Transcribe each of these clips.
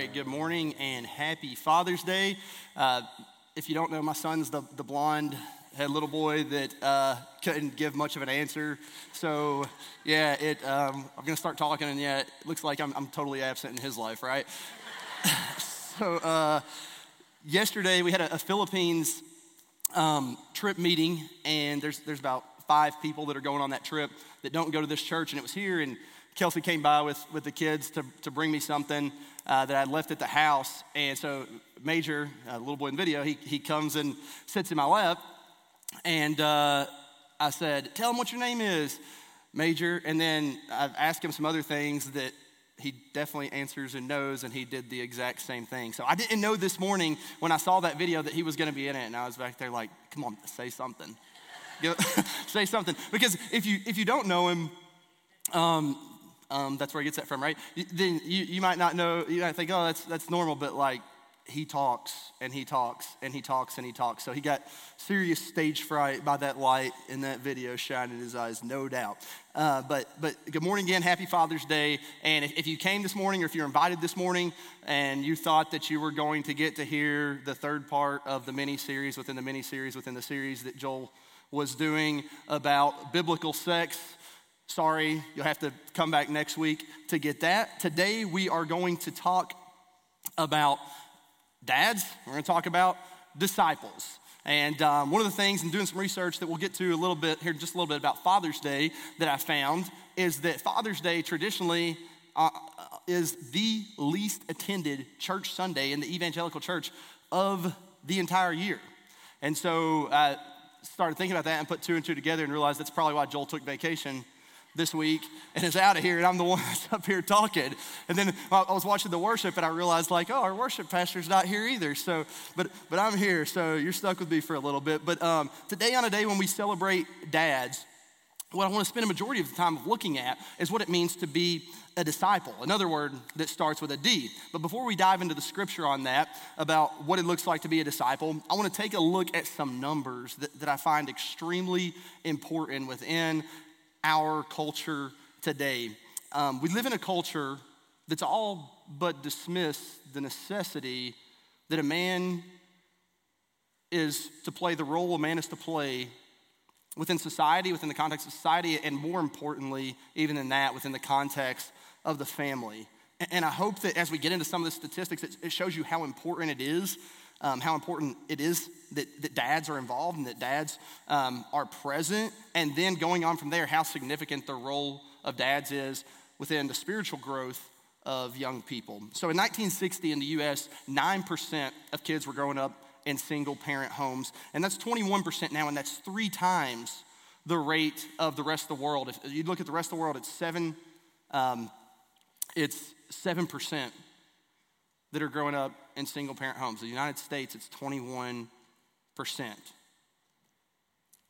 right, good morning and happy Father's Day. Uh, if you don't know, my son's the, the blonde head little boy that uh, couldn't give much of an answer. So, yeah, it, um, I'm going to start talking, and yeah, it looks like I'm, I'm totally absent in his life, right? so, uh, yesterday we had a, a Philippines um, trip meeting, and there's, there's about five people that are going on that trip that don't go to this church, and it was here, and Kelsey came by with, with the kids to, to bring me something uh, that I'd left at the house. And so, Major, uh, little boy in the video, he, he comes and sits in my lap. And uh, I said, Tell him what your name is, Major. And then I've asked him some other things that he definitely answers and knows, and he did the exact same thing. So I didn't know this morning when I saw that video that he was going to be in it, and I was back there like, "Come on, say something, say something." Because if you if you don't know him, um, um, that's where he gets that from, right? Then you, you might not know, you might think, oh, that's, that's normal, but like he talks and he talks and he talks and he talks. So he got serious stage fright by that light in that video shining in his eyes, no doubt. Uh, but, but good morning again, happy Father's Day. And if, if you came this morning or if you're invited this morning and you thought that you were going to get to hear the third part of the mini series within the mini series within the series that Joel was doing about biblical sex, Sorry, you'll have to come back next week to get that. Today, we are going to talk about dads. We're going to talk about disciples. And um, one of the things in doing some research that we'll get to a little bit here, just a little bit about Father's Day that I found is that Father's Day traditionally uh, is the least attended church Sunday in the evangelical church of the entire year. And so I started thinking about that and put two and two together and realized that's probably why Joel took vacation this week and is out of here, and I'm the one that's up here talking. And then I was watching the worship, and I realized, like, oh, our worship pastor's not here either. So, but but I'm here, so you're stuck with me for a little bit. But um, today, on a day when we celebrate dads, what I want to spend a majority of the time looking at is what it means to be a disciple, another word that starts with a D. But before we dive into the scripture on that, about what it looks like to be a disciple, I want to take a look at some numbers that, that I find extremely important within our culture today. Um, we live in a culture that's all but dismiss the necessity that a man is to play the role a man is to play within society, within the context of society, and more importantly, even than that, within the context of the family. And I hope that as we get into some of the statistics, it shows you how important it is um, how important it is that, that, dads are involved and that dads um, are present. And then going on from there, how significant the role of dads is within the spiritual growth of young people. So in 1960 in the US, 9% of kids were growing up in single parent homes. And that's 21% now, and that's three times the rate of the rest of the world. If you look at the rest of the world, it's seven, um, it's 7% that are growing up in single parent homes. In the United States, it's 21%.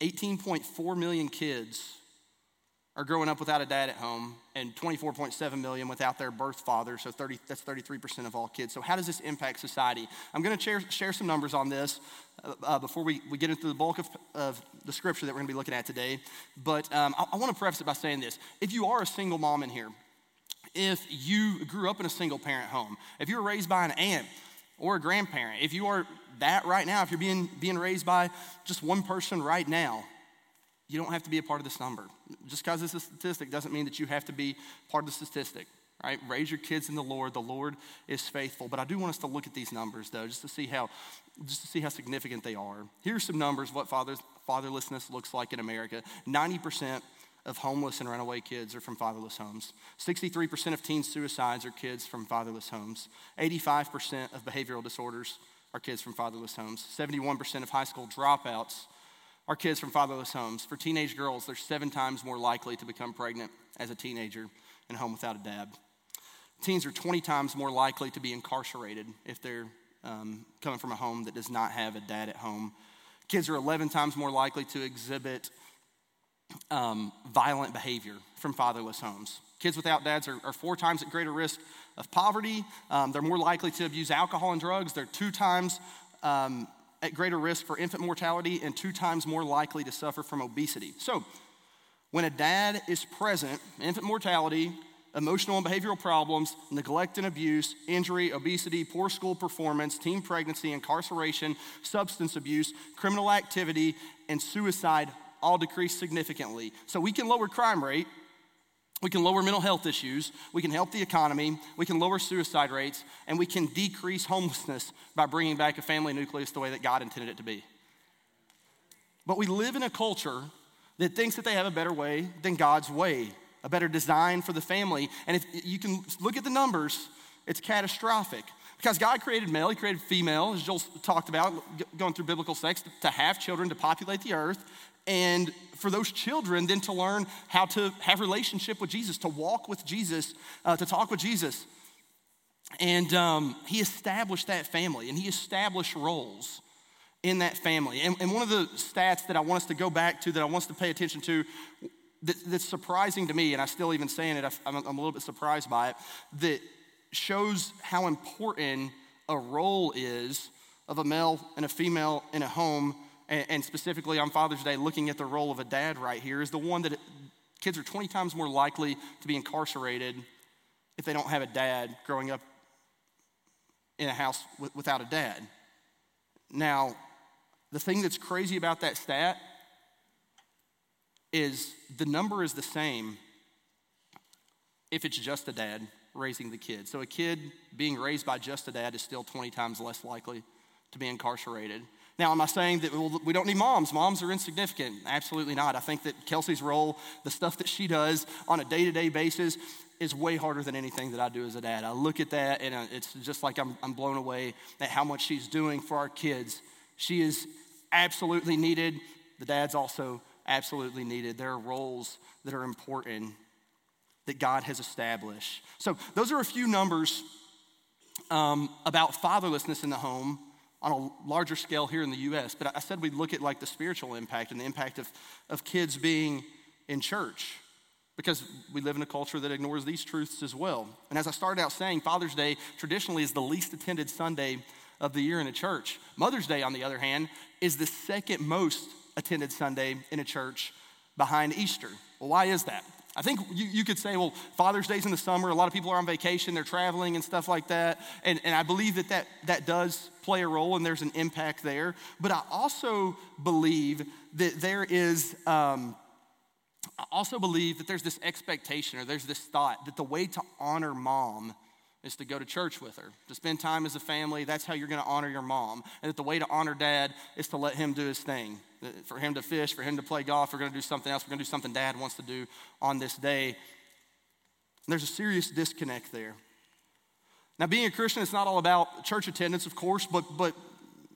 18.4 million kids are growing up without a dad at home, and 24.7 million without their birth father. So 30, that's 33% of all kids. So, how does this impact society? I'm going to share, share some numbers on this uh, uh, before we, we get into the bulk of, of the scripture that we're going to be looking at today. But um, I, I want to preface it by saying this. If you are a single mom in here, if you grew up in a single parent home, if you were raised by an aunt or a grandparent, if you are that right now, if you're being, being raised by just one person right now, you don't have to be a part of this number. Just because it's a statistic doesn't mean that you have to be part of the statistic, right? Raise your kids in the Lord. The Lord is faithful. But I do want us to look at these numbers, though, just to see how, just to see how significant they are. Here's some numbers what fathers, fatherlessness looks like in America. 90% of homeless and runaway kids are from fatherless homes. 63% of teen suicides are kids from fatherless homes. 85% of behavioral disorders are kids from fatherless homes. 71% of high school dropouts are kids from fatherless homes. For teenage girls, they're seven times more likely to become pregnant as a teenager in home without a dad. Teens are 20 times more likely to be incarcerated if they're um, coming from a home that does not have a dad at home. Kids are 11 times more likely to exhibit um, violent behavior from fatherless homes. Kids without dads are, are four times at greater risk of poverty. Um, they're more likely to abuse alcohol and drugs. They're two times um, at greater risk for infant mortality and two times more likely to suffer from obesity. So, when a dad is present, infant mortality emotional and behavioral problems, neglect and abuse, injury, obesity, poor school performance, teen pregnancy, incarceration, substance abuse, criminal activity, and suicide all decrease significantly. So we can lower crime rate, we can lower mental health issues, we can help the economy, we can lower suicide rates, and we can decrease homelessness by bringing back a family nucleus the way that God intended it to be. But we live in a culture that thinks that they have a better way than God's way, a better design for the family. And if you can look at the numbers, it's catastrophic. Because God created male, He created female, as Joel talked about, going through biblical sex, to have children to populate the earth, and for those children then to learn how to have relationship with Jesus, to walk with Jesus, uh, to talk with Jesus. And um, He established that family, and He established roles in that family. And, and, one of the stats that I want us to go back to, that I want us to pay attention to, that, that's surprising to me, and I still even saying it, I'm, I'm a little bit surprised by it, that shows how important a role is of a male and a female in a home, and, and specifically on Father's Day, looking at the role of a dad right here, is the one that it, kids are 20 times more likely to be incarcerated if they don't have a dad growing up in a house w- without a dad. Now, the thing that's crazy about that stat is the number is the same if it's just a dad raising the kid. So a kid being raised by just a dad is still 20 times less likely to be incarcerated. Now, am I saying that we don't need moms? Moms are insignificant. Absolutely not. I think that Kelsey's role, the stuff that she does on a day to day basis, is way harder than anything that I do as a dad. I look at that and uh, it's just like I'm, I'm blown away at how much she's doing for our kids. She is absolutely needed. The dad's also absolutely needed. There are roles that are important that God has established. So, those are a few numbers um, about fatherlessness in the home on a larger scale here in the US. But I said we'd look at like the spiritual impact and the impact of, of kids being in church because we live in a culture that ignores these truths as well. And as I started out saying, Father's Day traditionally is the least attended Sunday of the year in a church. Mother's Day, on the other hand, is the second most attended Sunday in a church behind Easter. Well, why is that? I think you, you could say, well, Father's Day's in the summer, a lot of people are on vacation, they're traveling and stuff like that. And, and I believe that, that that does play a role and there's an impact there. But I also believe that there is, um, I also believe that there's this expectation or there's this thought that the way to honor mom is to go to church with her, to spend time as a family. That's how you're going to honor your mom. And that the way to honor dad is to let him do his thing. For him to fish, for him to play golf, we're going to do something else. We're going to do something dad wants to do on this day. And there's a serious disconnect there. Now, being a Christian, it's not all about church attendance, of course, but, but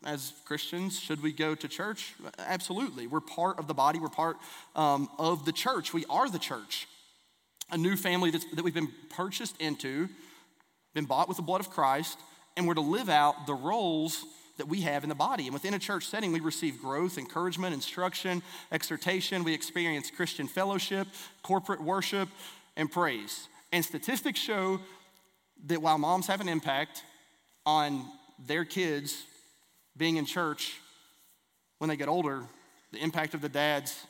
as Christians, should we go to church? Absolutely. We're part of the body, we're part um, of the church. We are the church, a new family that we've been purchased into been bought with the blood of Christ, and we're to live out the roles that we have in the body. And within a church setting, we receive growth, encouragement, instruction, exhortation. We experience Christian fellowship, corporate worship, and praise. And statistics show that while moms have an impact on their kids being in church when they get older, the impact of the dads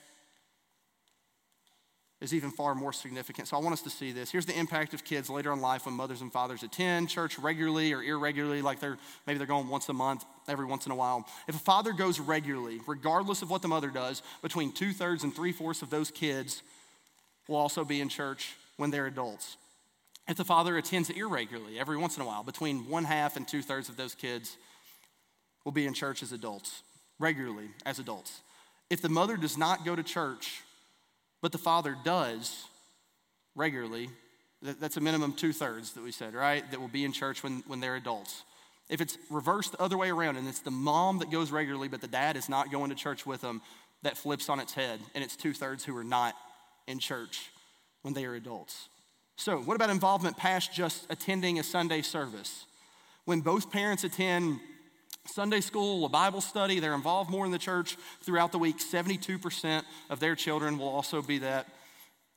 is even far more significant. So I want us to see this. Here's the impact of kids later in life when mothers and fathers attend church regularly or irregularly, like they're maybe they're going once a month, every once in a while. If a father goes regularly, regardless of what the mother does, between two thirds and three fourths of those kids will also be in church when they're adults. If the father attends irregularly, every once in a while, between one half and two thirds of those kids will be in church as adults, regularly as adults. If the mother does not go to church but the father does regularly. That's a minimum two thirds that we said, right? That will be in church when, when they're adults. If it's reversed the other way around and it's the mom that goes regularly, but the dad is not going to church with them, that flips on its head, and it's two thirds who are not in church when they are adults. So, what about involvement past just attending a Sunday service? When both parents attend Sunday school, a Bible study, they're involved more in the church throughout the week. 72% of their children will also be that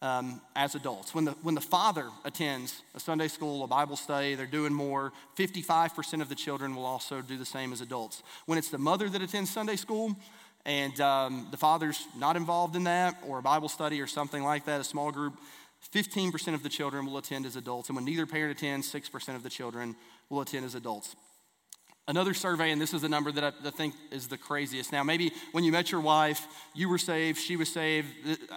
um, as adults. When the, when the father attends a Sunday school, a Bible study, they're doing more. 55% of the children will also do the same as adults. When it's the mother that attends Sunday school, and um, the father's not involved in that, or a Bible study or something like that, a small group, 15% of the children will attend as adults. And when neither parent attends, 6% of the children will attend as adults. Another survey, and this is the number that I, I, think is the craziest. Now, maybe when you met your wife, you were saved, she was saved.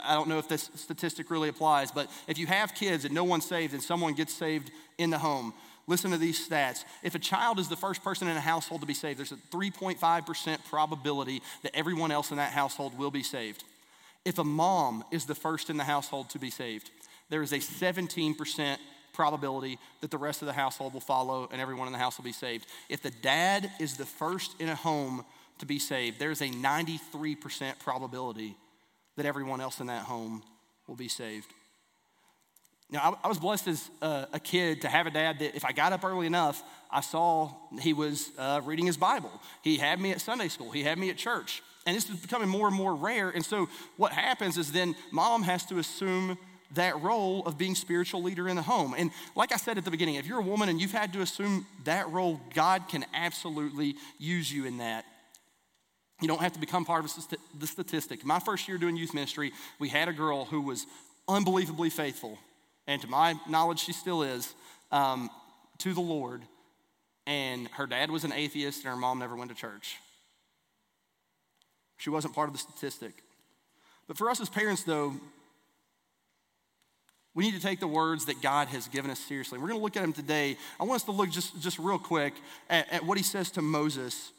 I don't know if this statistic really applies, but if you have kids and no one's saved and someone gets saved in the home, listen to these stats. If a child is the first person in a household to be saved, there's a 3.5% probability that everyone else in that household will be saved. If a mom is the first in the household to be saved, there is a 17% probability that the rest of the household will follow and everyone in the house will be saved. If the dad is the first in a home to be saved, there's a 93% probability that everyone else in that home will be saved. Now, I, I was blessed as a, a, kid to have a dad that if I got up early enough, I saw he was uh, reading his Bible. He had me at Sunday school, he had me at church. And this is becoming more and more rare. And so, what happens is then mom has to assume that role of being spiritual leader in the home. And like I said at the beginning, if you're a woman and you've had to assume that role, God can absolutely use you in that. You don't have to become part of the statistic. My first year doing youth ministry, we had a girl who was unbelievably faithful, and to my knowledge, she still is, um, to the Lord. And her dad was an atheist, and her mom never went to church. She wasn't part of the statistic. But for us as parents, though, we need to take the words that God has given us seriously. We're going to look at them today. I want us to look just, just real quick at, at what he says to Moses,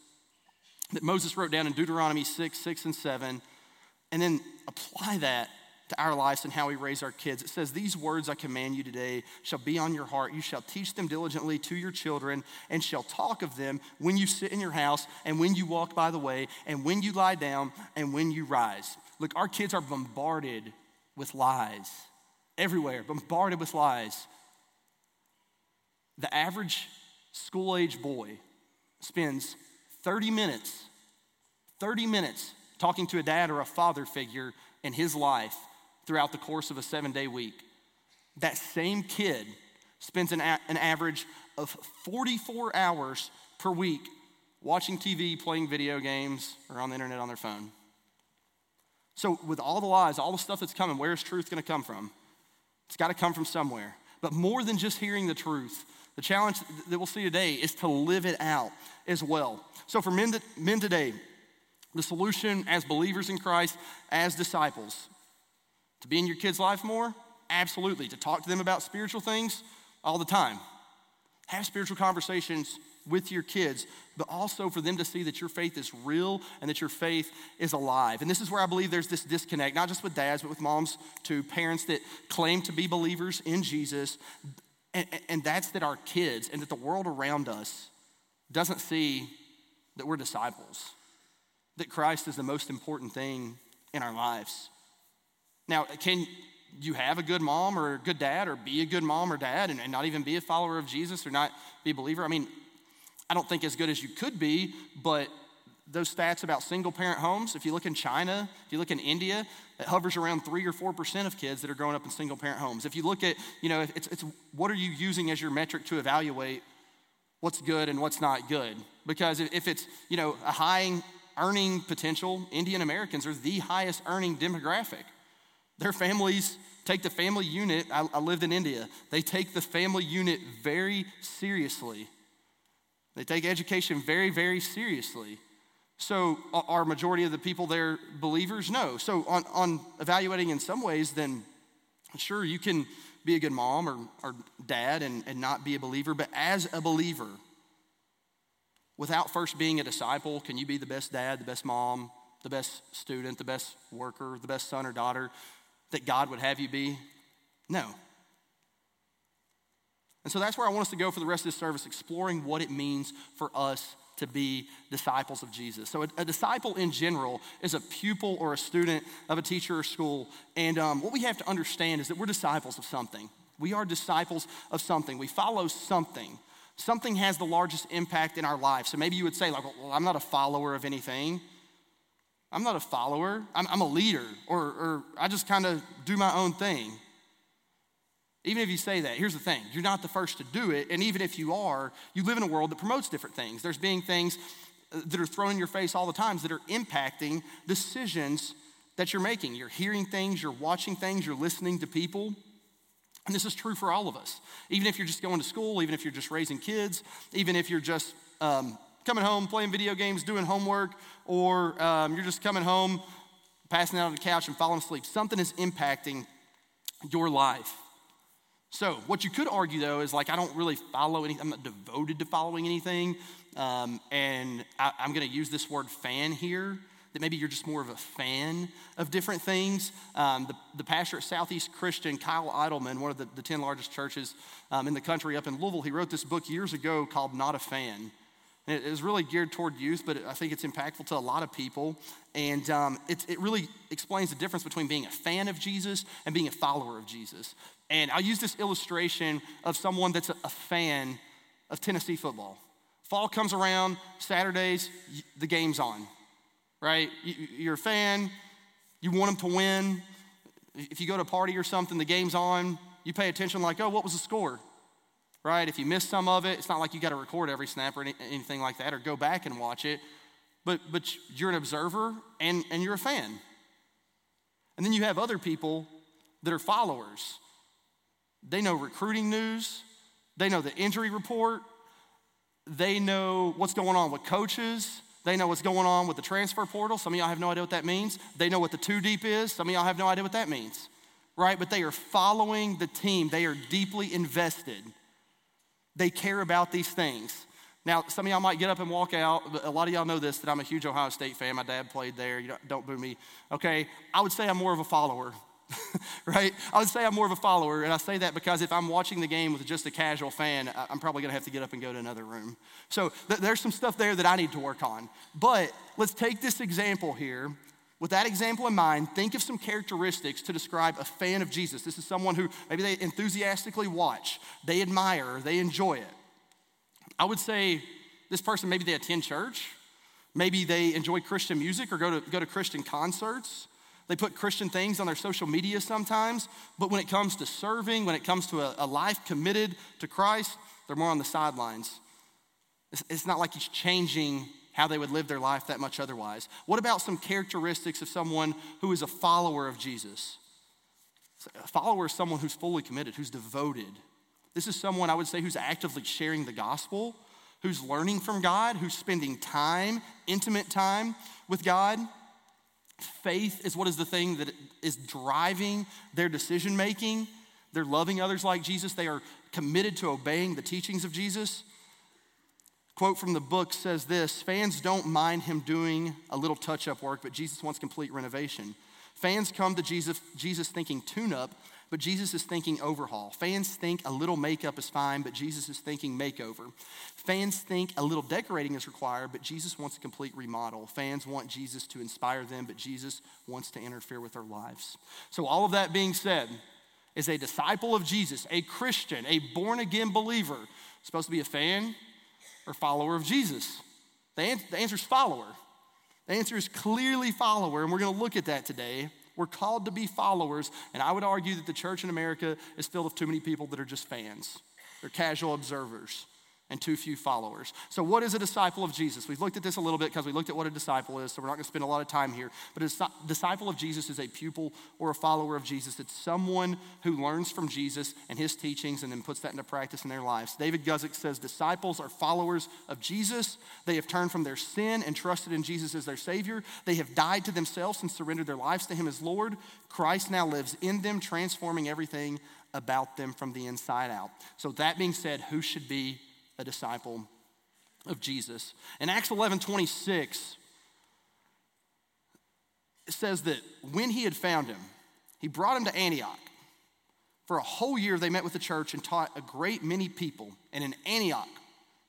that Moses wrote down in Deuteronomy 6, 6, and 7, and then apply that to our lives and how we raise our kids. It says, These words I command you today shall be on your heart. You shall teach them diligently to your children, and shall talk of them when you sit in your house, and when you walk by the way, and when you lie down, and when you rise. Look, our kids are bombarded with lies everywhere, bombarded with lies. The average school age boy spends 30 minutes, 30 minutes talking to a dad or a father figure in his life throughout the course of a seven day week. That same kid spends an, a- an average of 44 hours per week watching TV, playing video games, or on the internet on their phone. So, with all the lies, all the stuff that's coming, where's truth going to come from? It's got to come from somewhere. But more than just hearing the truth, the challenge that we'll see today is to live it out as well. So, for men, men today, the solution as believers in Christ, as disciples, to be in your kids' life more? Absolutely. To talk to them about spiritual things all the time. Have spiritual conversations with your kids, but also for them to see that your faith is real and that your faith is alive. And this is where I believe there's this disconnect, not just with dads, but with moms too, parents that claim to be believers in Jesus. And, and that's that our kids and that the world around us doesn't see that we're disciples, that Christ is the most important thing in our lives. Now, can you have a good mom or a good dad or be a good mom or dad and, and not even be a follower of Jesus or not be a believer? I mean, I don't think as good as you could be, but those stats about single parent homes, if you look in China, if you look in India, it hovers around three or four percent of kids that are growing up in single parent homes. If you look at, you know, it's, it's what are you using as your metric to evaluate what's good and what's not good? Because if it's, you know, a high earning potential, Indian Americans are the highest earning demographic. Their families take the family unit, I, I lived in India, they take the family unit very seriously. They take education very, very seriously. So, are majority of the people there believers? No. So, on, on evaluating in some ways, then sure, you can be a good mom or, or dad and, and not be a believer, but as a believer, without first being a disciple, can you be the best dad, the best mom, the best student, the best worker, the best son or daughter that God would have you be? No. And so that's where I want us to go for the rest of this service, exploring what it means for us to be disciples of Jesus. So, a, a disciple in general is a pupil or a student of a teacher or school. And um, what we have to understand is that we're disciples of something. We are disciples of something. We follow something. Something has the largest impact in our life. So maybe you would say, like, well, I'm not a follower of anything. I'm not a follower. I'm, I'm a leader, or, or I just kind of do my own thing. Even if you say that, here's the thing you're not the first to do it. And even if you are, you live in a world that promotes different things. There's being things uh, that are thrown in your face all the times that are impacting decisions that you're making. You're hearing things, you're watching things, you're listening to people. And this is true for all of us. Even if you're just going to school, even if you're just raising kids, even if you're just um, coming home, playing video games, doing homework, or um, you're just coming home, passing out on the couch and falling asleep, something is impacting your life. So, what you could argue though is like, I don't really follow anything, I'm not devoted to following anything. Um, and I, I'm going to use this word fan here that maybe you're just more of a fan of different things. Um, the, the, pastor at Southeast Christian, Kyle Idleman, one of the, the 10 largest churches um, in the country up in Louisville, he wrote this book years ago called Not a Fan. And it is really geared toward youth, but I think it's impactful to a lot of people. And um, it, it really explains the difference between being a fan of Jesus and being a follower of Jesus. And I'll use this illustration of someone that's a, fan of Tennessee football. Fall comes around, Saturdays, the game's on right? You're a fan, you want them to win. If you go to a party or something, the game's on, you pay attention, like, oh, what was the score? Right? If you miss some of it, it's not like you got to record every snap or anything like that or go back and watch it. But, but you're an observer and, and you're a fan. And then you have other people that are followers. They know recruiting news, they know the injury report, they know what's going on with coaches, they know what's going on with the transfer portal. Some of y'all have no idea what that means. They know what the two deep is. Some of y'all have no idea what that means, right? But they are following the team, they are deeply invested. They care about these things. Now, some of y'all might get up and walk out. But a lot of y'all know this that I'm a huge Ohio State fan. My dad played there. You don't, don't boo me. Okay, I would say I'm more of a follower. right? I would say I'm more of a follower, and I say that because if I'm watching the game with just a casual fan, I'm probably gonna have to get up and go to another room. So th- there's some stuff there that I need to work on. But let's take this example here. With that example in mind, think of some characteristics to describe a fan of Jesus. This is someone who maybe they enthusiastically watch, they admire, they enjoy it. I would say this person, maybe they attend church, maybe they enjoy Christian music or go to, go to Christian concerts. They put Christian things on their social media sometimes, but when it comes to serving, when it comes to a, a life committed to Christ, they're more on the sidelines. It's, it's not like he's changing how they would live their life that much otherwise. What about some characteristics of someone who is a follower of Jesus? A follower is someone who's fully committed, who's devoted. This is someone I would say who's actively sharing the gospel, who's learning from God, who's spending time, intimate time with God. Faith is what is the thing that is driving their decision making. They're loving others like Jesus. They are committed to obeying the teachings of Jesus. Quote from the book says this Fans don't mind him doing a little touch up work, but Jesus wants complete renovation. Fans come to Jesus, Jesus thinking tune up, but Jesus is thinking overhaul. Fans think a little makeup is fine, but Jesus is thinking makeover. Fans think a little decorating is required, but Jesus wants a complete remodel. Fans want Jesus to inspire them, but Jesus wants to interfere with their lives. So, all of that being said, is a disciple of Jesus, a Christian, a born again believer, supposed to be a fan or follower of Jesus? The, answer is follower. The answer is clearly follower, and we're going to look at that today. We're called to be followers, and I would argue that the church in America is filled with too many people that are just fans. They're casual observers and too few followers. So, what is a disciple of Jesus? We've looked at this a little bit because we looked at what a disciple is, so we're not going to spend a lot of time here. But a disciple of Jesus is a pupil or a follower of Jesus. It's someone who learns from Jesus and his teachings and then puts that into practice in their lives. David Guzik says disciples are followers of Jesus. They have turned from their sin and trusted in Jesus as their Savior. They have died to themselves and surrendered their lives to Him as Lord. Christ now lives in them, transforming everything about them from the inside out. So, that being said, who should be a disciple of Jesus. In Acts 11 26, it says that when he had found him, he brought him to Antioch. For a whole year, they met with the church and taught a great many people. And in Antioch,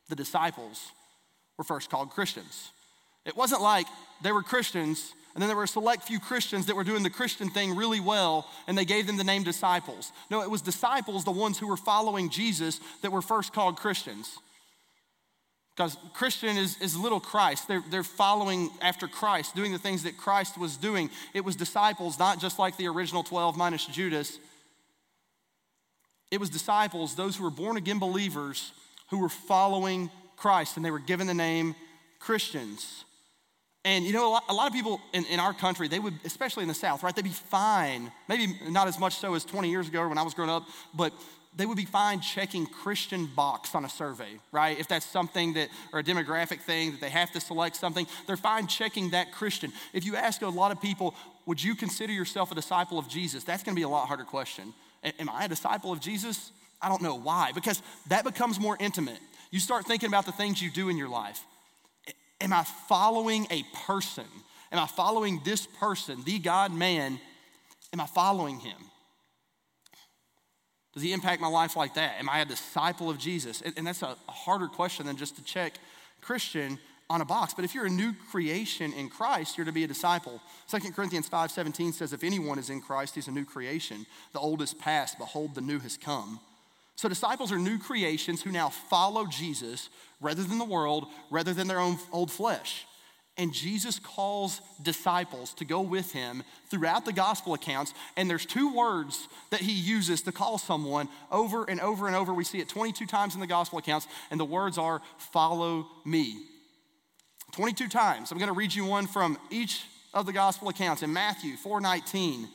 the disciples were first called Christians. It wasn't like they were Christians and then there were a select few Christians that were doing the Christian thing really well, and they gave them the name disciples. No, it was disciples, the ones who were following Jesus, that were first called Christians. Because Christian is, is little Christ. They're, they're following after Christ, doing the things that Christ was doing. It was disciples, not just like the original 12 minus Judas. It was disciples, those who were born again believers who were following Christ, and they were given the name Christians. And you know, a lot, of people in, in, our country, they would, especially in the South, right, they'd be fine, maybe not as much so as 20 years ago when I was growing up, but they would be fine checking Christian box on a survey, right? If that's something that, or a demographic thing that they have to select something, they're fine checking that Christian. If you ask a lot of people, would you consider yourself a disciple of Jesus? That's gonna be a lot harder question. Am I a disciple of Jesus? I don't know why, because that becomes more intimate. You start thinking about the things you do in your life. Am I following a person? Am I following this person, the God man? Am I following him? Does he impact my life like that? Am I a disciple of Jesus? And, that's a harder question than just to check Christian on a box. But if you're a new creation in Christ, you're to be a disciple. 2 Corinthians 5:17 says, if anyone is in Christ, he's a new creation. The old is past, behold, the new has come. So, disciples are new creations who now follow Jesus rather than the world, rather than their own old flesh. And Jesus calls disciples to go with him throughout the gospel accounts. And there's two words that he uses to call someone over and over and over. We see it 22 times in the gospel accounts, and the words are follow me. 22 times. I'm going to read you one from each of the gospel accounts. In Matthew 4:19,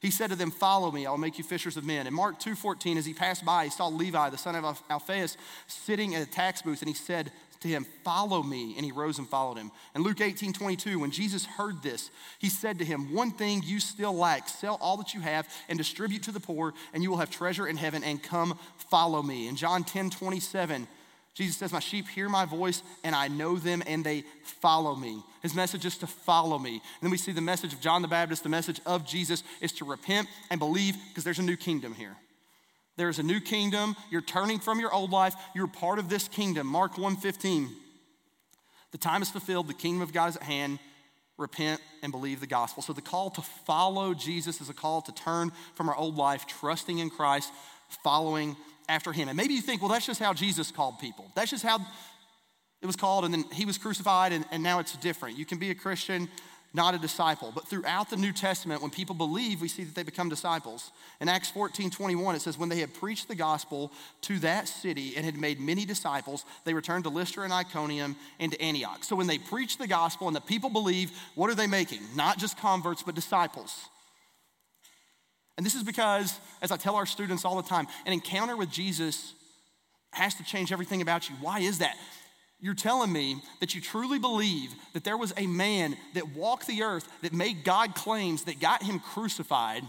he said to them, Follow me, I'll make you fishers of men. In Mark 2:14, as he passed by, he saw Levi, the son of Alphaeus, sitting at a tax booth, and he said to him, Follow me. And he rose and followed him. In Luke 18 22, when Jesus heard this, he said to him, One thing you still lack sell all that you have and distribute to the poor, and you will have treasure in heaven, and come follow me. In John 10 27, Jesus says, My sheep hear my voice, and I know them, and they follow me. His message is to follow me. And then we see the message of John the Baptist, the message of Jesus is to repent and believe because there's a new kingdom here. There's a new kingdom. You're turning from your old life. You're part of this kingdom. Mark 1:15. The time is fulfilled, the kingdom of God is at hand. Repent and believe the gospel. So the call to follow Jesus is a call to turn from our old life, trusting in Christ, following after him. And maybe you think, well, that's just how Jesus called people. That's just how it was called, and then he was crucified, and, and now it's different. You can be a Christian, not a disciple. But throughout the New Testament, when people believe, we see that they become disciples. In Acts 14 21, it says, When they had preached the gospel to that city and had made many disciples, they returned to Lystra and Iconium and to Antioch. So when they preach the gospel and the people believe, what are they making? Not just converts, but disciples. And this is because, as I tell our students all the time, an encounter with Jesus has to change everything about you. Why is that? You're telling me that you truly believe that there was a man that walked the earth, that made God claims, that got him crucified.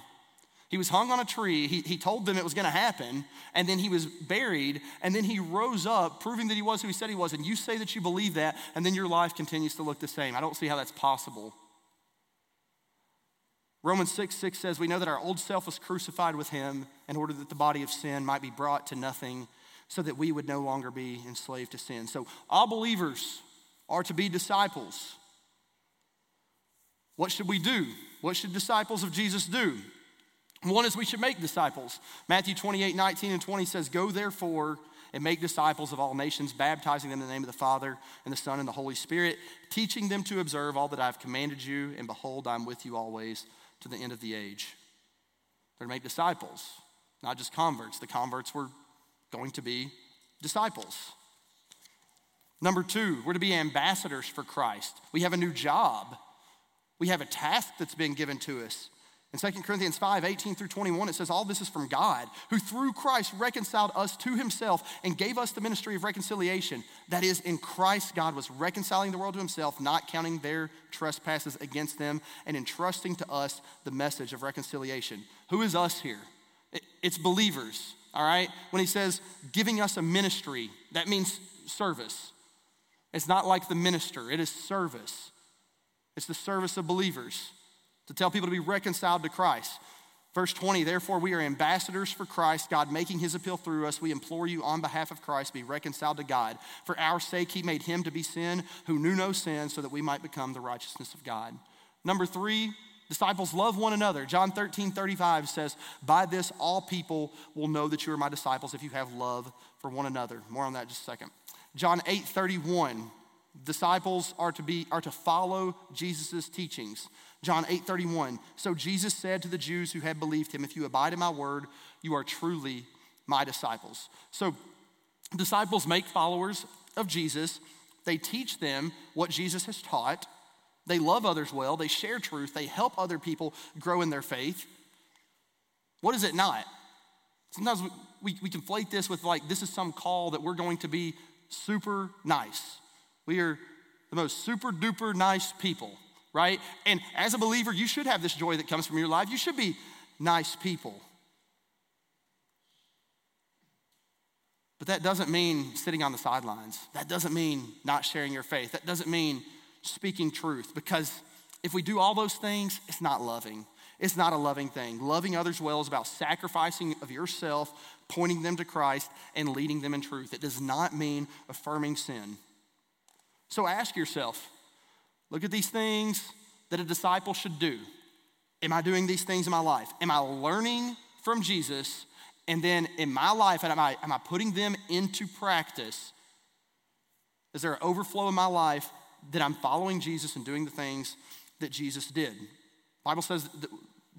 He was hung on a tree. He, he told them it was going to happen. And then he was buried. And then he rose up, proving that he was who he said he was. And you say that you believe that. And then your life continues to look the same. I don't see how that's possible. Romans 6 6 says, We know that our old self was crucified with him in order that the body of sin might be brought to nothing, so that we would no longer be enslaved to sin. So, all believers are to be disciples. What should we do? What should disciples of Jesus do? One is we should make disciples. Matthew 28 19 and 20 says, Go therefore and make disciples of all nations, baptizing them in the name of the Father and the Son and the Holy Spirit, teaching them to observe all that I've commanded you. And behold, I'm with you always to the end of the age. They're to make disciples, not just converts. The converts were going to be disciples. Number two, we're to be ambassadors for Christ. We have a new job, we have a task that's been given to us. In 2 Corinthians 5 18 through 21, it says, All this is from God, who through Christ reconciled us to himself and gave us the ministry of reconciliation. That is, in Christ, God was reconciling the world to himself, not counting their trespasses against them, and entrusting to us the message of reconciliation. Who is us here? It's believers, all right? When he says giving us a ministry, that means service. It's not like the minister, it is service. It's the service of believers to tell people to be reconciled to Christ. Verse 20, therefore, we are ambassadors for Christ, God making his appeal through us. We implore you on behalf of Christ, be reconciled to God. For our sake, he made him to be sin who knew no sin, so that we might become the righteousness of God. Number three, disciples love one another. John 13, 35 says, By this all people will know that you are my disciples if you have love for one another. More on that just a second. John 8, 31, disciples are to be are to follow Jesus' teachings. John 8 31. So Jesus said to the Jews who had believed him, If you abide in my word, you are truly my disciples. So disciples make followers of Jesus. They teach them what Jesus has taught. They love others well, they share truth, they help other people grow in their faith. What is it not? Sometimes we, we, we conflate this with like, this is some call that we're going to be super nice. We are the most super duper nice people, right? And as a believer, you should have this joy that comes from your life. You should be nice people. But that doesn't mean sitting on the sidelines. That doesn't mean not sharing your faith. That doesn't mean speaking truth because if we do all those things, it's not loving. It's not a loving thing. Loving others well is about sacrificing of yourself, pointing them to Christ, and leading them in truth. It does not mean affirming sin. So ask yourself look at these things that a disciple should do. Am I doing these things in my life? Am I learning from Jesus? And then in my life, am I, am I putting them into practice? Is there an overflow in my life that I'm following Jesus and doing the things that Jesus did. The Bible says that,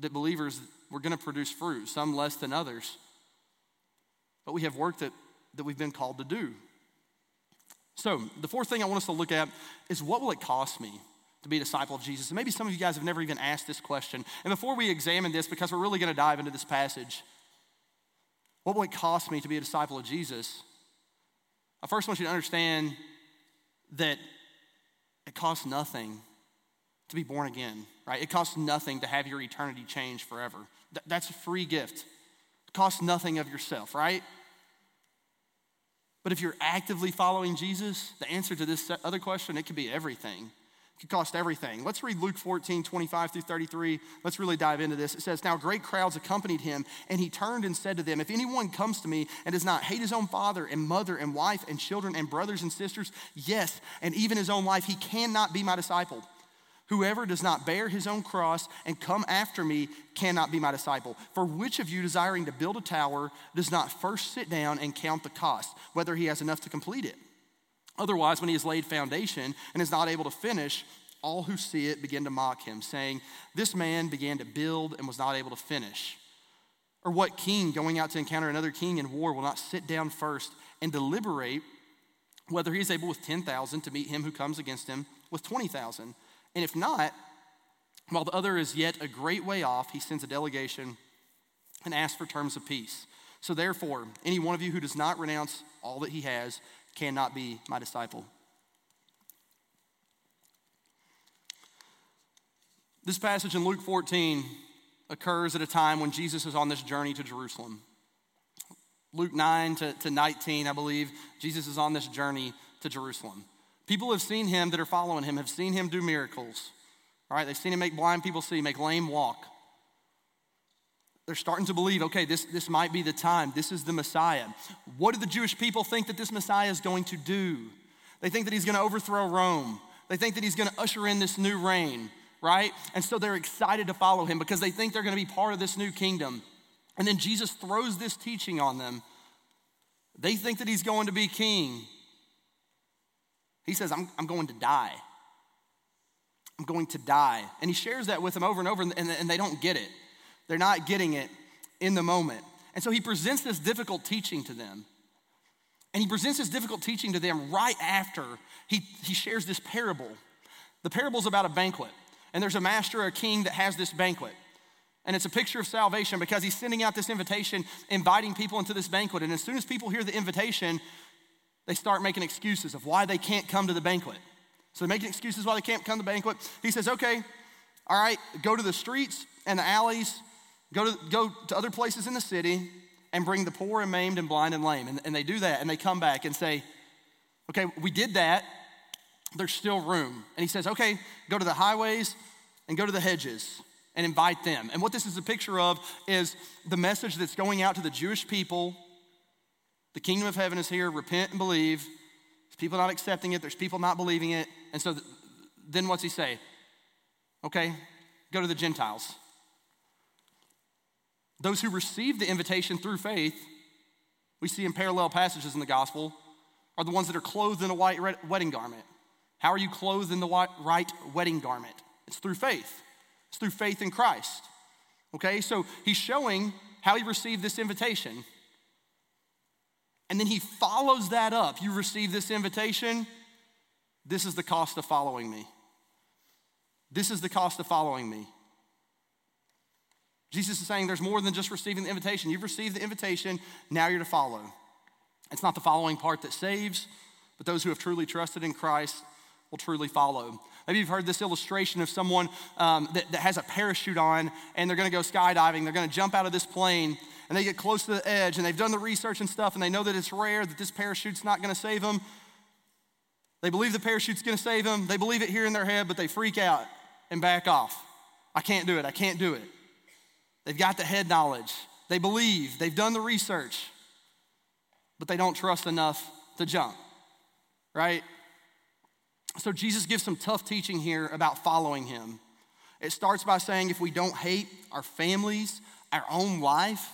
that believers we're going to produce fruit, some less than others. But we have work that, that we've been called to do. So, the fourth thing I want us to look at is what will it cost me to be a disciple of Jesus? And maybe some of you guys have never even asked this question. And before we examine this, because we're really going to dive into this passage, what will it cost me to be a disciple of Jesus? I first want you to understand that it costs nothing to be born again, right? It costs nothing to have your eternity changed forever. Th- that's a free gift. It costs nothing of yourself, right? But if you're actively following Jesus, the answer to this other question, it could be everything. It could cost everything. Let's read Luke 14, 25 through 33. Let's really dive into this. It says, Now great crowds accompanied him, and he turned and said to them, If anyone comes to me and does not hate his own father and mother and wife and children and brothers and sisters, yes, and even his own life, he cannot be my disciple. Whoever does not bear his own cross and come after me cannot be my disciple. For which of you, desiring to build a tower, does not first sit down and count the cost, whether he has enough to complete it? Otherwise, when he has laid foundation and is not able to finish, all who see it begin to mock him, saying, This man began to build and was not able to finish. Or what king going out to encounter another king in war will not sit down first and deliberate whether he is able with 10,000 to meet him who comes against him with 20,000? And if not, while the other is yet a great way off, he sends a delegation and asks for terms of peace. So therefore, any one of you who does not renounce all that he has cannot be my disciple. This passage in Luke 14 occurs at a time when Jesus is on this journey to Jerusalem. Luke 9 to, to 19, I believe, Jesus is on this journey to Jerusalem. People have seen him that are following him, have seen him do miracles. All right, they've seen him make blind people see, make lame walk. They're starting to believe, okay, this, this might be the time. This is the Messiah. What do the Jewish people think that this Messiah is going to do? They think that he's going to overthrow Rome. They think that he's going to usher in this new reign, right? And so they're excited to follow him because they think they're going to be part of this new kingdom. And then Jesus throws this teaching on them. They think that he's going to be king. He says, I'm, I'm going to die. I'm going to die. And he shares that with them over and over, and, and they don't get it. They're not getting it in the moment. And so he presents this difficult teaching to them. And he presents this difficult teaching to them right after he, he shares this parable. The parable is about a banquet. And there's a master, a king that has this banquet. And it's a picture of salvation because he's sending out this invitation, inviting people into this banquet. And as soon as people hear the invitation, they start making excuses of why they can't come to the banquet. So they're making excuses why they can't come to the banquet. He says, okay, all right, go to the streets and the alleys, go to, go to other places in the city, and bring the poor and maimed and blind and lame. And, and they do that, and they come back and say, okay, we did that. There's still room. And he says, okay, go to the highways and go to the hedges and invite them. And what this is a picture of is the message that's going out to the Jewish people the kingdom of heaven is here. Repent and believe. There's people not accepting it, there's people not believing it. And so th- then what's he say? Okay, go to the Gentiles. Those who receive the invitation through faith, we see in parallel passages in the gospel, are the ones that are clothed in a white wedding garment. How are you clothed in the white, right wedding garment? It's through faith. It's through faith in Christ. Okay, so he's showing how he received this invitation. And then he follows that up. You receive this invitation. This is the cost of following me. This is the cost of following me. Jesus is saying there's more than just receiving the invitation. You've received the invitation, now you're to follow. It's not the following part that saves, but those who have truly trusted in Christ will truly follow. Maybe you've heard this illustration of someone um, that, that has a parachute on and they're gonna go skydiving, they're gonna jump out of this plane, and they get close to the edge and they've done the research and stuff and they know that it's rare, that this parachute's not gonna save them. They believe the parachute's gonna save them, they believe it here in their head, but they freak out and back off. I can't do it, I can't do it. They've got the head knowledge. They believe. They've done the research. But they don't trust enough to jump, right? So Jesus gives some tough teaching here about following him. It starts by saying if we don't hate our families, our own life,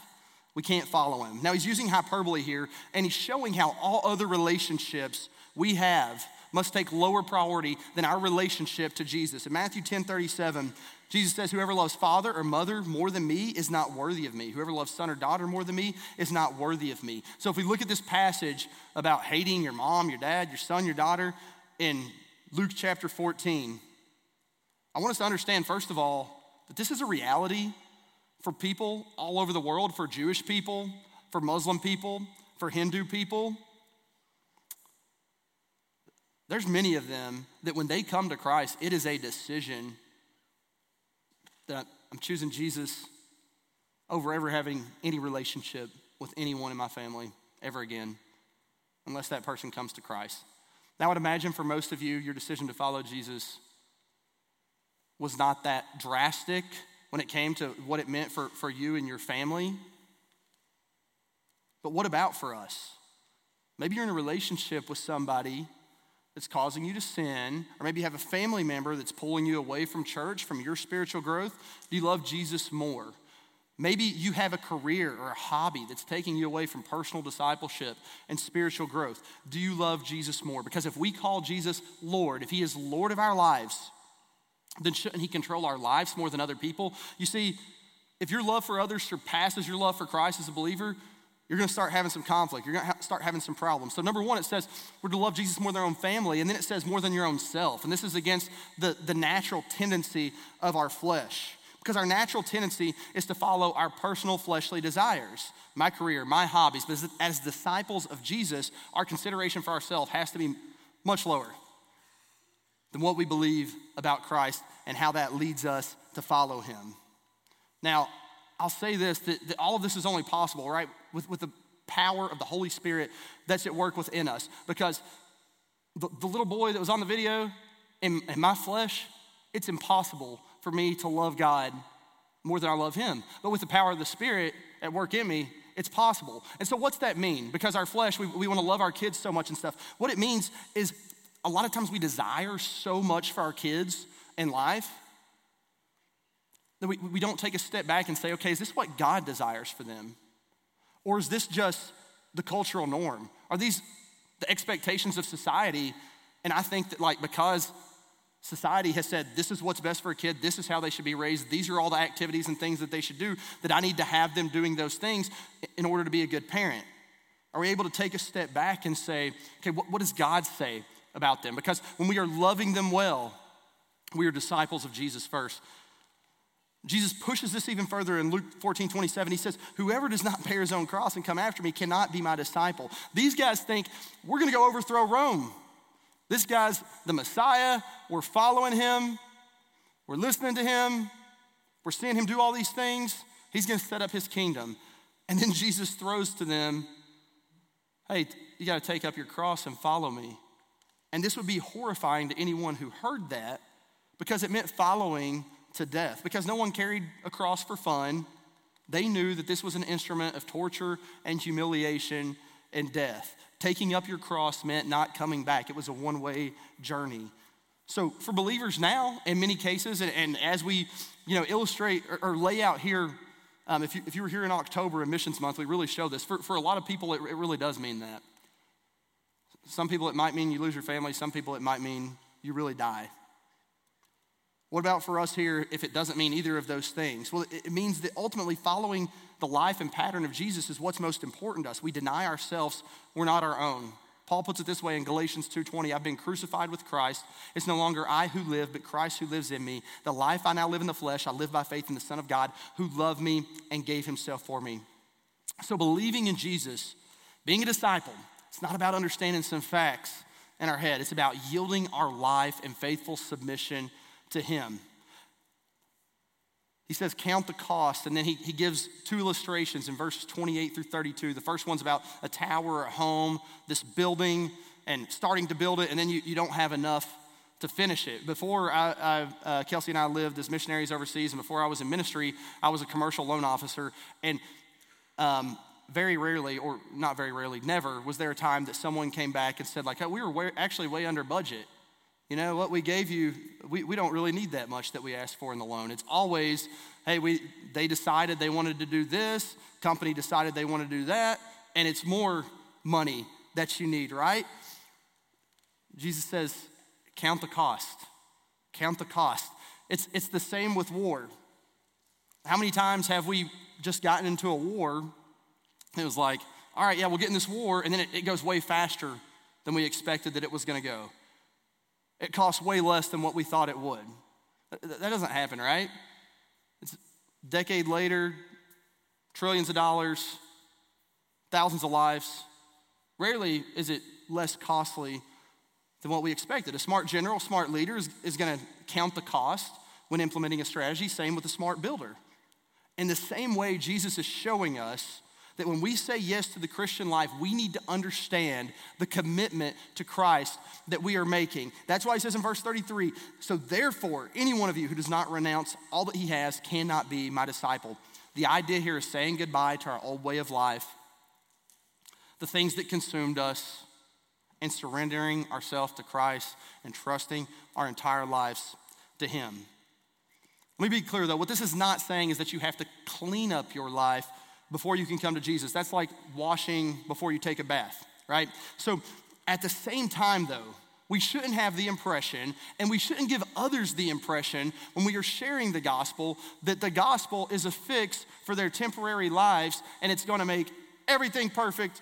we can't follow him. Now, he's using hyperbole here, and he's showing how all other relationships we have must take lower priority than our relationship to Jesus. In Matthew 10 37, Jesus says, Whoever loves father or mother more than me is not worthy of me. Whoever loves son or daughter more than me is not worthy of me. So if we look at this passage about hating your mom, your dad, your son, your daughter in Luke chapter 14, I want us to understand, first of all, that this is a reality for people all over the world, for Jewish people, for Muslim people, for Hindu people. There's many of them that when they come to Christ, it is a decision that I'm choosing Jesus over ever having any relationship with anyone in my family ever again, unless that person comes to Christ. Now, I would imagine for most of you, your decision to follow Jesus was not that drastic when it came to what it meant for, for you and your family. But what about for us? Maybe you're in a relationship with somebody that's causing you to sin, or maybe you have a family member that's pulling you away from church, from your spiritual growth, do you love Jesus more? Maybe you have a career or a hobby that's taking you away from personal discipleship and spiritual growth. Do you love Jesus more? Because if we call Jesus Lord, if He is Lord of our lives, then shouldn't He control our lives more than other people? You see, if your love for others surpasses your love for Christ as a believer, you're going to start having some conflict. You're going to ha- start having some problems. So, number one, it says we're to love Jesus more than our own family, and then it says more than your own self. And this is against the, the natural tendency of our flesh. Because our natural tendency is to follow our personal fleshly desires, my career, my hobbies. But as disciples of Jesus, our consideration for ourselves has to be much lower than what we believe about Christ and how that leads us to follow him. Now, I'll say this that, that all of this is only possible, right, with, with the power of the Holy Spirit that's at work within us. Because the, the little boy that was on the video, in, in my flesh, it's impossible for me to love God more than I love Him. But with the power of the Spirit at work in me, it's possible. And so, what's that mean? Because our flesh, we, we want to love our kids so much and stuff. What it means is a lot of times we desire so much for our kids in life that we, we don't take a step back and say, okay, is this what God desires for them? Or is this just the cultural norm? Are these the expectations of society? And I think that, like, because society has said this is what's best for a kid, this is how they should be raised, these are all the activities and things that they should do, that I need to have them doing those things in order to be a good parent? Are we able to take a step back and say, okay, what, what does God say about them? Because when we are loving them well, we are disciples of Jesus first. Jesus pushes this even further in Luke 14, 27. He says, Whoever does not bear his own cross and come after me cannot be my disciple. These guys think, We're going to go overthrow Rome. This guy's the Messiah. We're following him. We're listening to him. We're seeing him do all these things. He's going to set up his kingdom. And then Jesus throws to them, Hey, you got to take up your cross and follow me. And this would be horrifying to anyone who heard that because it meant following to death because no one carried a cross for fun. They knew that this was an instrument of torture and humiliation and death. Taking up your cross meant not coming back, it was a one way journey. So, for believers now, in many cases, and, and as we you know, illustrate or, or lay out here, um, if, you, if you were here in October in Missions Month, we really show this. For, for a lot of people, it, it really does mean that. Some people, it might mean you lose your family. Some people, it might mean you really die. What about for us here if it doesn't mean either of those things? Well, it means that ultimately following the life and pattern of Jesus is what's most important to us. We deny ourselves, we're not our own. Paul puts it this way in Galatians 2:20, I've been crucified with Christ. It's no longer I who live, but Christ who lives in me. The life I now live in the flesh, I live by faith in the Son of God who loved me and gave himself for me. So believing in Jesus, being a disciple, it's not about understanding some facts in our head. It's about yielding our life in faithful submission to him. He says, count the cost, and then he, he gives two illustrations in verses 28 through 32. The first one's about a tower, a home, this building, and starting to build it, and then you, you don't have enough to finish it. Before I, I, uh, Kelsey and I lived as missionaries overseas, and before I was in ministry, I was a commercial loan officer. And um, very rarely, or not very rarely, never was there a time that someone came back and said, like, oh, we were way, actually way under budget. You know, what we gave you, we, we don't really need that much that we asked for in the loan. It's always, hey, we, they decided they wanted to do this, company decided they want to do that, and it's more money that you need, right? Jesus says, count the cost. Count the cost. It's, it's the same with war. How many times have we just gotten into a war? It was like, all right, yeah, we'll get in this war, and then it, it goes way faster than we expected that it was going to go. It costs way less than what we thought it would. That doesn't happen, right? It's a decade later, trillions of dollars, thousands of lives. Rarely is it less costly than what we expected. A smart general, smart leader is, is going to count the cost when implementing a strategy. Same with a smart builder. In the same way, Jesus is showing us that when we say yes to the Christian life, we need to understand the commitment to Christ that we are making. That's why he says in verse 33 So therefore, any one of you who does not renounce all that he has cannot be my disciple. The idea here is saying goodbye to our old way of life, the things that consumed us, and surrendering ourselves to Christ and trusting our entire lives to him. Let me be clear though, what this is not saying is that you have to clean up your life before you can come to Jesus. That's like washing before you take a bath, right? So at the same time, though, we shouldn't have the impression, and we shouldn't give others the impression when we are sharing the gospel that the gospel is a fix for their temporary lives and it's gonna make everything perfect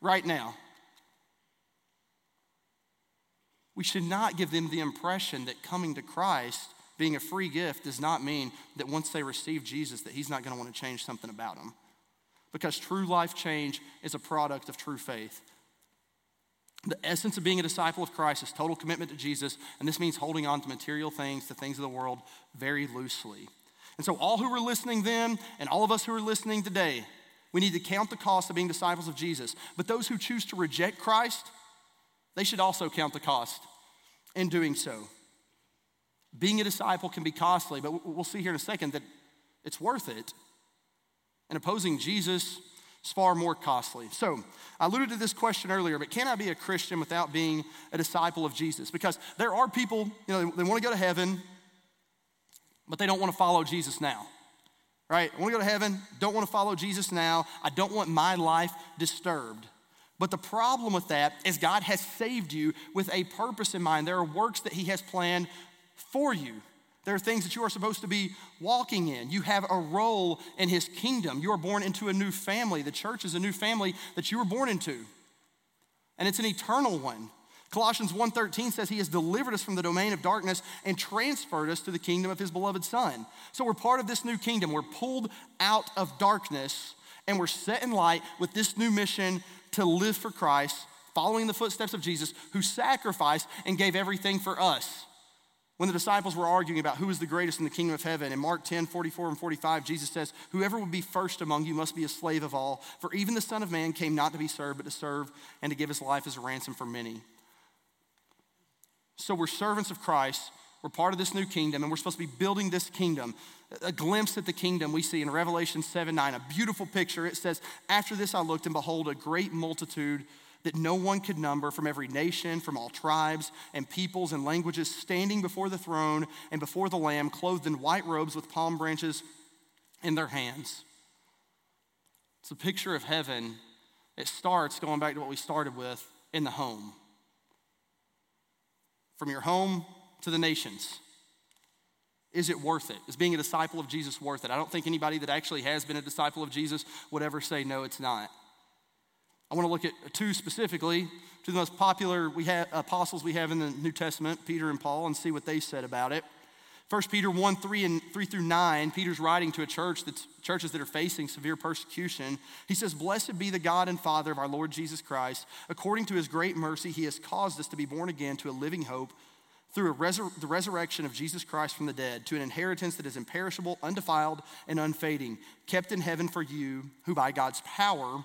right now. We should not give them the impression that coming to Christ, being a free gift, does not mean that once they receive Jesus, that He's not gonna wanna change something about them because true life change is a product of true faith. The essence of being a disciple of Christ is total commitment to Jesus, and this means holding on to material things, to things of the world, very loosely. And so, all who were listening then, and all of us who are listening today, we need to count the cost of being disciples of Jesus. But those who choose to reject Christ, they should also count the cost in doing so. Being a disciple can be costly, but we'll see here in a second that it's worth it and opposing Jesus is far more costly. So, I alluded to this question earlier, but can I be a Christian without being a disciple of Jesus? Because there are people, you know, they, they want to go to heaven, but they don't want to follow Jesus now. Right? I want to go to heaven, don't want to follow Jesus now. I don't want my life disturbed. But the problem with that is God has saved you with a purpose in mind. There are works that He has planned for you. There are things that you are supposed to be walking in. You have a role in his kingdom. You are born into a new family. The church is a new family that you were born into. And it's an eternal one. Colossians 1:13 says he has delivered us from the domain of darkness and transferred us to the kingdom of his beloved son. So we're part of this new kingdom. We're pulled out of darkness and we're set in light with this new mission to live for Christ, following the footsteps of Jesus who sacrificed and gave everything for us. When the disciples were arguing about who is the greatest in the kingdom of heaven, in Mark 10, 44 and 45, Jesus says, Whoever would be first among you must be a slave of all. For even the Son of Man came not to be served, but to serve and to give his life as a ransom for many. So we're servants of Christ. We're part of this new kingdom, and we're supposed to be building this kingdom. A glimpse at the kingdom we see in Revelation 7 9, a beautiful picture. It says, After this I looked, and behold, a great multitude that no one could number from every nation, from all tribes and peoples and languages, standing before the throne and before the Lamb, clothed in white robes with palm branches in their hands. It's a picture of heaven. It starts, going back to what we started with, in the home. From your home to the nations. Is it worth it? Is being a disciple of Jesus worth it? I don't think anybody that actually has been a disciple of Jesus would ever say, no, it's not. I want to look at two specifically, two of the most popular we have, apostles we have in the New Testament, Peter and Paul, and see what they said about it. 1 Peter 1 3 and 3 through 9, Peter's writing to a church that's churches that are facing severe persecution. He says, Blessed be the God and Father of our Lord Jesus Christ. According to his great mercy, he has caused us to be born again to a living hope through resur- the resurrection of Jesus Christ from the dead, to an inheritance that is imperishable, undefiled, and unfading, kept in heaven for you, who by God's power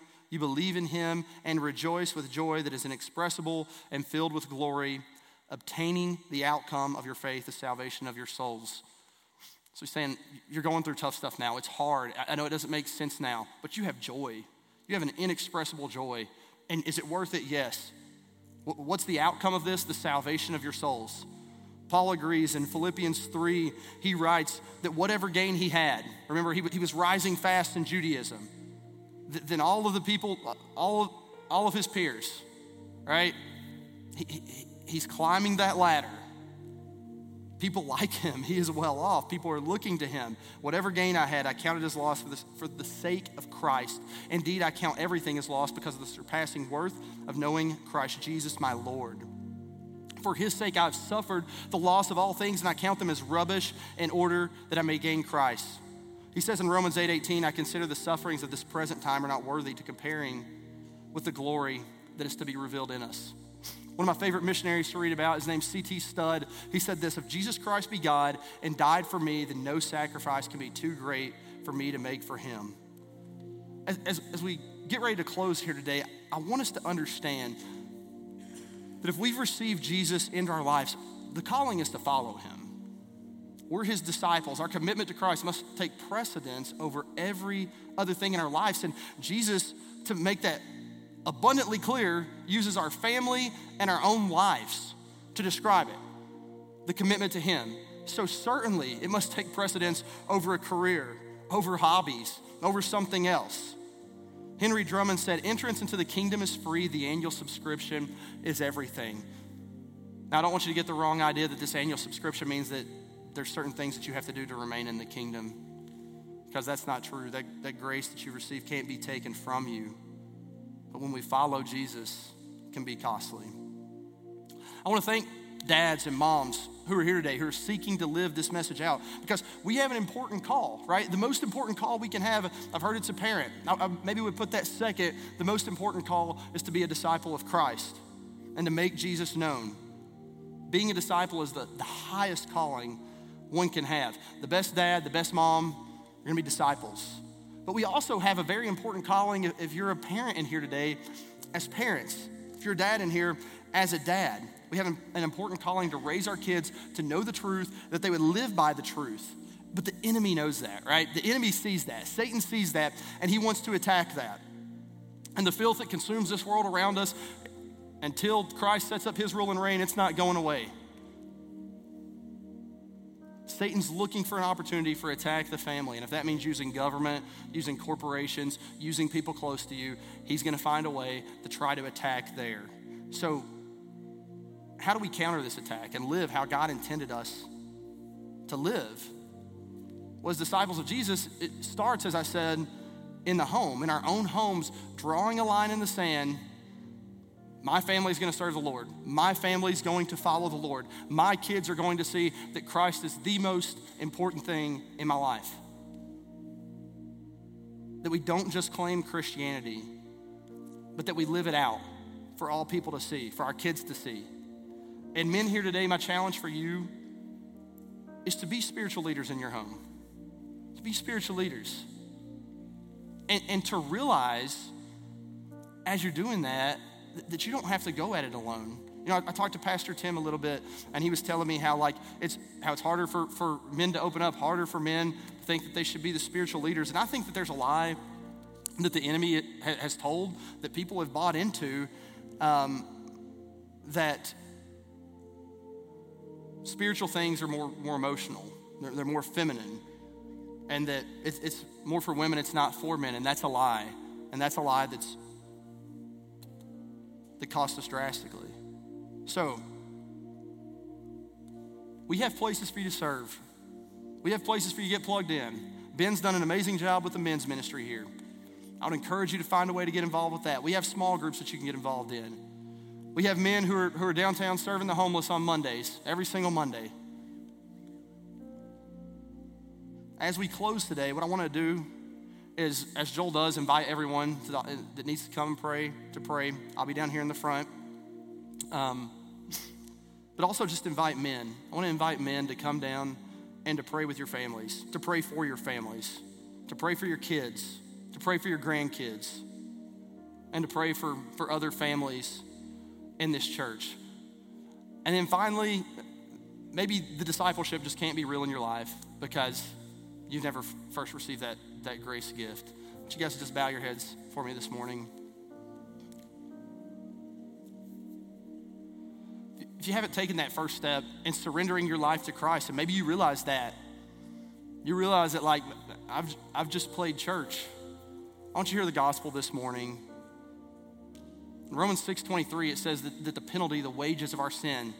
you believe in him and rejoice with joy that is inexpressible and filled with glory, obtaining the outcome of your faith, the salvation of your souls. So he's saying, You're going through tough stuff now. It's hard. I know it doesn't make sense now, but you have joy. You have an inexpressible joy. And is it worth it? Yes. What's the outcome of this? The salvation of your souls. Paul agrees in Philippians 3, he writes that whatever gain he had, remember, he, he was rising fast in Judaism, th- then all of the people, all of, all of his peers, right? He, he, he's climbing that ladder People like him. He is well off. People are looking to him. Whatever gain I had, I counted as loss for, this, for the sake of Christ. Indeed, I count everything as loss because of the surpassing worth of knowing Christ Jesus, my Lord. For his sake, I've suffered the loss of all things, and I count them as rubbish in order that I may gain Christ. He says in Romans 8 18, I consider the sufferings of this present time are not worthy to comparing with the glory that is to be revealed in us. One of my favorite missionaries to read about, his name's C.T. Studd. He said this If Jesus Christ be God and died for me, then no sacrifice can be too great for me to make for him. As, as, as we get ready to close here today, I want us to understand that if we've received Jesus into our lives, the calling is to follow him. We're his disciples. Our commitment to Christ must take precedence over every other thing in our lives. And Jesus, to make that abundantly clear, uses our family and our own lives to describe it the commitment to Him. So, certainly, it must take precedence over a career, over hobbies, over something else. Henry Drummond said, Entrance into the kingdom is free, the annual subscription is everything. Now, I don't want you to get the wrong idea that this annual subscription means that there's certain things that you have to do to remain in the kingdom, because that's not true. That, that grace that you receive can't be taken from you. But when we follow Jesus, can be costly. I want to thank dads and moms who are here today who are seeking to live this message out because we have an important call, right? The most important call we can have, I've heard it's a parent. I, uh, maybe we put that second. The most important call is to be a disciple of Christ and to make Jesus known. Being a disciple is the, the highest calling one can have. The best dad, the best mom, are going to be disciples. But we also have a very important calling if you're a parent in here today, as parents. If you're a dad in here, as a dad. We have an important calling to raise our kids to know the truth, that they would live by the truth. But the enemy knows that, right? The enemy sees that. Satan sees that, and he wants to attack that. And the filth that consumes this world around us, until Christ sets up his rule and reign, it's not going away. Satan's looking for an opportunity for attack the family. And if that means using government, using corporations, using people close to you, he's going to find a way to try to attack there. So, how do we counter this attack and live how God intended us to live? Well, as disciples of Jesus, it starts, as I said, in the home, in our own homes, drawing a line in the sand my family is going to serve the Lord. My family is going to follow the Lord. My kids are going to see that Christ is the most important thing in my life. That we don't just claim Christianity, but that we live it out for all people to see, for our kids to see. And men here today, my challenge for you is to be spiritual leaders in your home, to be spiritual leaders. And, and to realize as you're doing that, that you don't have to go at it alone. You know, I, I, talked to Pastor Tim a little bit, and he was telling me how like it's how it's harder for, for men to open up, harder for men to think that they should be the spiritual leaders. And I think that there's a lie that the enemy has told that people have bought into. Um, that spiritual things are more, more emotional, they're, they're more feminine, and that it's, it's more for women, it's not for men, and that's a lie. And that's a lie that's that cost us drastically. So, we have places for you to serve. We have places for you to get plugged in. Ben's done an amazing job with the men's ministry here. I would encourage you to find a way to get involved with that. We have small groups that you can get involved in. We have men who are, who are downtown serving the homeless on Mondays, every single Monday. As we close today, what I want to do is, as Joel does, invite everyone the, that needs to come and pray to pray. I'll be down here in the front. Um, but also just invite men. I want to invite men to come down and to pray with your families, to pray for your families, to pray for your kids, to pray for your grandkids, and to pray for, for other families in this church. And then finally, maybe the discipleship just can't be real in your life because you've never first received that, that grace gift. But you guys just bow your heads for me this morning. If you haven't taken that first step in surrendering your life to Christ, and maybe you realize that, you realize that, like, I've, I've just played church. I want you to hear the gospel this morning. In Romans 6.23, it says that, that the penalty, the wages of our sin,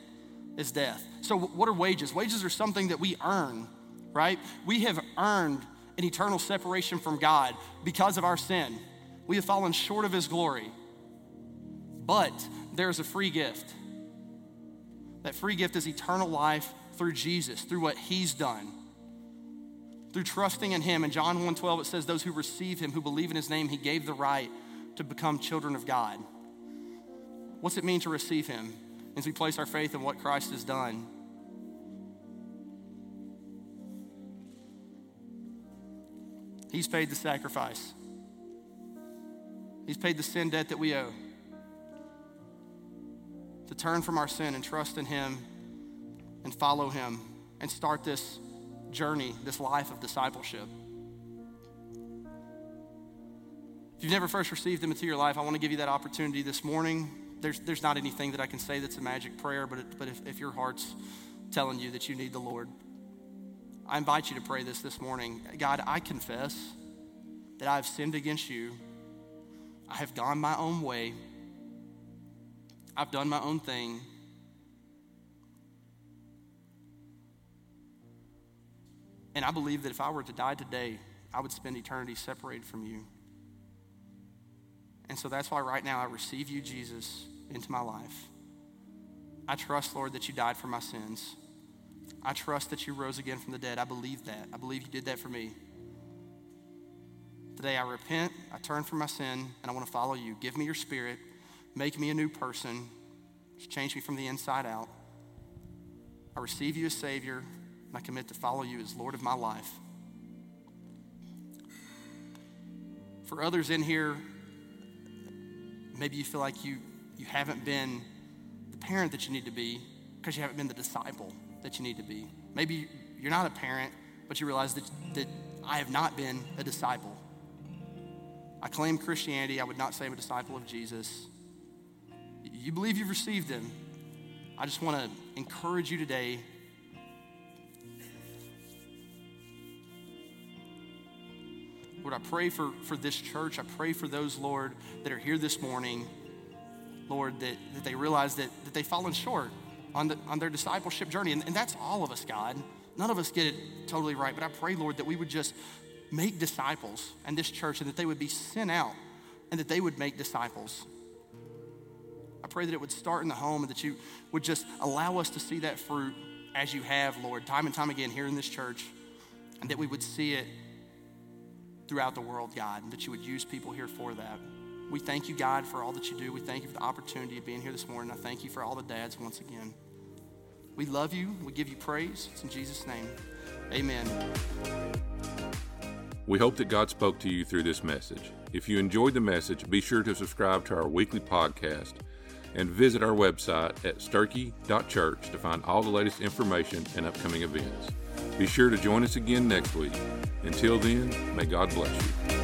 is death. So, what are wages? Wages are something that we earn right? We have earned an eternal separation from God because of our sin. We have fallen short of His glory. But there's a free gift. That free gift is eternal life through Jesus, through what He's done. Through trusting in Him. In John 1:12, it says, Those who receive Him, who believe in His name, He gave the right to become children of God. What's it mean to receive Him? As we place our faith in what Christ has done. He's paid the sacrifice. He's paid the sin debt that we owe. To turn from our sin and trust in Him and follow Him and start this journey, this life of discipleship. If you've never first received Him into your life, I want to give you that opportunity this morning. There's, there's not anything that I can say that's a magic prayer, but, it, but if, if your heart's telling you that you need the Lord, I invite you to pray this this morning. God, I confess that I have sinned against you. I have gone my own way. I've done my own thing. And I believe that if I were to die today, I would spend eternity separated from you. And so that's why right now I receive you, Jesus, into my life. I trust, Lord, that you died for my sins. I trust that you rose again from the dead. I believe that. I believe you did that for me. Today I repent, I turn from my sin, and I want to follow you. Give me your spirit, make me a new person, change me from the inside out. I receive you as Savior, and I commit to follow you as Lord of my life. For others in here, maybe you feel like you, you haven't been the parent that you need to be because you haven't been the disciple that you need to be. Maybe you're not a parent, but you realize that, that I have not been a disciple. I claim Christianity. I would not say I'm a disciple of Jesus. You believe you've received him. I just want to encourage you today. Lord, I pray for, for this church. I pray for those, Lord, that are here this morning, Lord, that, that they realize that, that they've fallen short on, the, on their discipleship journey. And, and that's all of us, God. None of us get it totally right, but I pray, Lord, that we would just make disciples in this church and that they would be sent out and that they would make disciples. I pray that it would start in the home and that you would just allow us to see that fruit as you have, Lord, time and time again here in this church, and that we would see it throughout the world, God, and that you would use people here for that. We thank you, God, for all that you do. We thank you for the opportunity of being here this morning. I thank you for all the dads once again. We love you. We give you praise. It's in Jesus' name. Amen. We hope that God spoke to you through this message. If you enjoyed the message, be sure to subscribe to our weekly podcast and visit our website at sturkey.church to find all the latest information and upcoming events. Be sure to join us again next week. Until then, may God bless you.